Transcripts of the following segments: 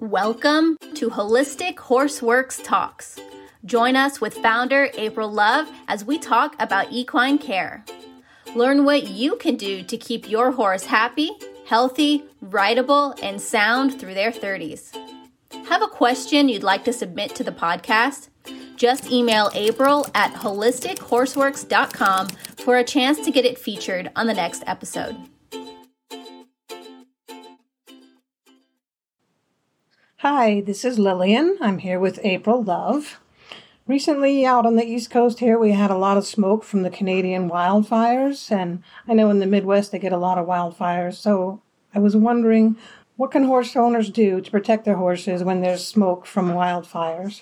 Welcome to Holistic Horseworks Talks. Join us with founder April Love as we talk about equine care. Learn what you can do to keep your horse happy, healthy, rideable, and sound through their 30s. Have a question you'd like to submit to the podcast? Just email April at holistichorseworks.com for a chance to get it featured on the next episode. Hi, this is Lillian. I'm here with April Love. Recently, out on the East Coast here, we had a lot of smoke from the Canadian wildfires, and I know in the Midwest they get a lot of wildfires. So I was wondering, what can horse owners do to protect their horses when there's smoke from wildfires?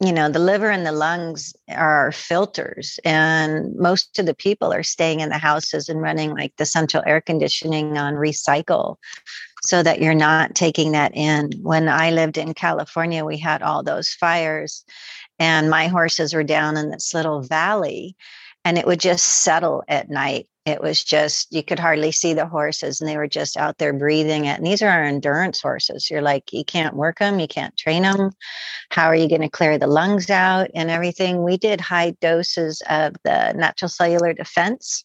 You know the liver and the lungs are filters and most of the people are staying in the houses and running like the central air conditioning on recycle so that you're not taking that in. When i lived in california we had all those fires and my horses were down in this little valley and it would just settle at night it was just you could hardly see the horses and they were just out there breathing it and these are our endurance horses. You're like you can't work them you can't train them how are you going to clear the lungs out and everything? We did high doses of the natural cellular defense.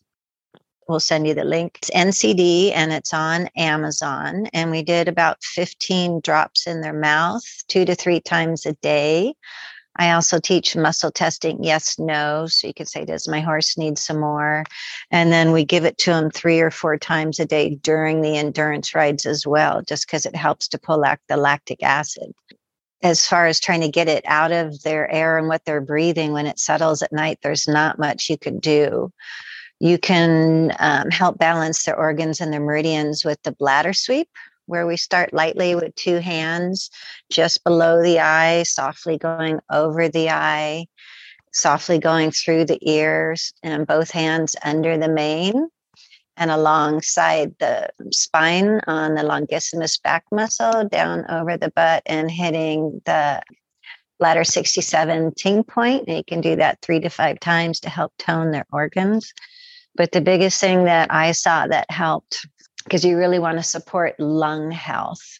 We'll send you the link. It's ncd and it's on amazon and we did about 15 drops in their mouth two to three times a day I also teach muscle testing, yes, no. So you can say, does my horse need some more? And then we give it to them three or four times a day during the endurance rides as well, just because it helps to pull out the lactic acid. As far as trying to get it out of their air and what they're breathing when it settles at night, there's not much you can do. You can um, help balance their organs and their meridians with the bladder sweep, where we start lightly with two hands just below the eye, softly going over the eye, softly going through the ears, and both hands under the mane and alongside the spine on the longissimus back muscle down over the butt and hitting the bladder 67 ting point. And you can do that three to five times to help tone their organs. But the biggest thing that I saw that helped because you really want to support lung health.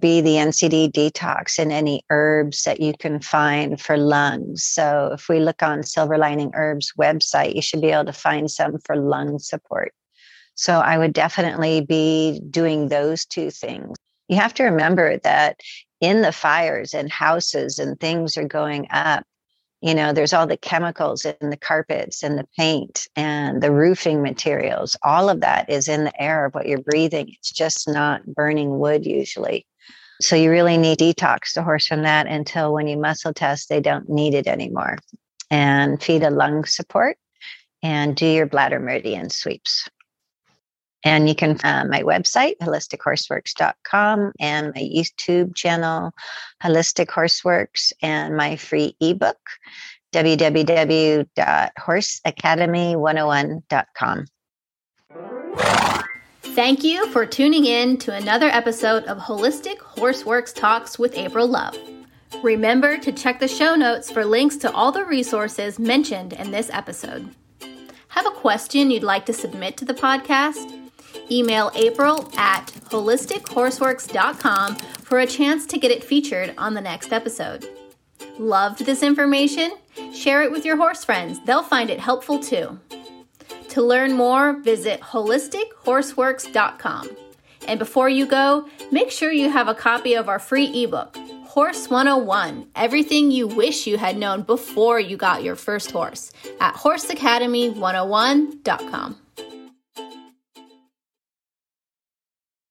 Be the NCD detox and any herbs that you can find for lungs. So, if we look on Silver Lining Herbs website, you should be able to find some for lung support. So, I would definitely be doing those two things. You have to remember that in the fires and houses and things are going up, you know there's all the chemicals in the carpets and the paint and the roofing materials. All of that is in the air of what you're breathing. It's just not burning wood usually. So you really need detox the horse from that until when you muscle test they don't need it anymore. And feed a lung support and do your bladder meridian sweeps and you can find my website, holistichorseworks.com, and my YouTube channel, Holistic Horseworks, and my free ebook, www.horseacademy101.com. Thank you for tuning in to another episode of Holistic Horseworks Talks with April Love. Remember to check the show notes for links to all the resources mentioned in this episode. Have a question you'd like to submit to the podcast? Email April at holistichorseworks.com for a chance to get it featured on the next episode. Loved this information? Share it with your horse friends, they'll find it helpful too. To learn more, visit holistichorseworks.com. And before you go, make sure you have a copy of our free ebook, Horse 101 Everything You Wish You Had Known Before You Got Your First Horse, at horseacademy101.com.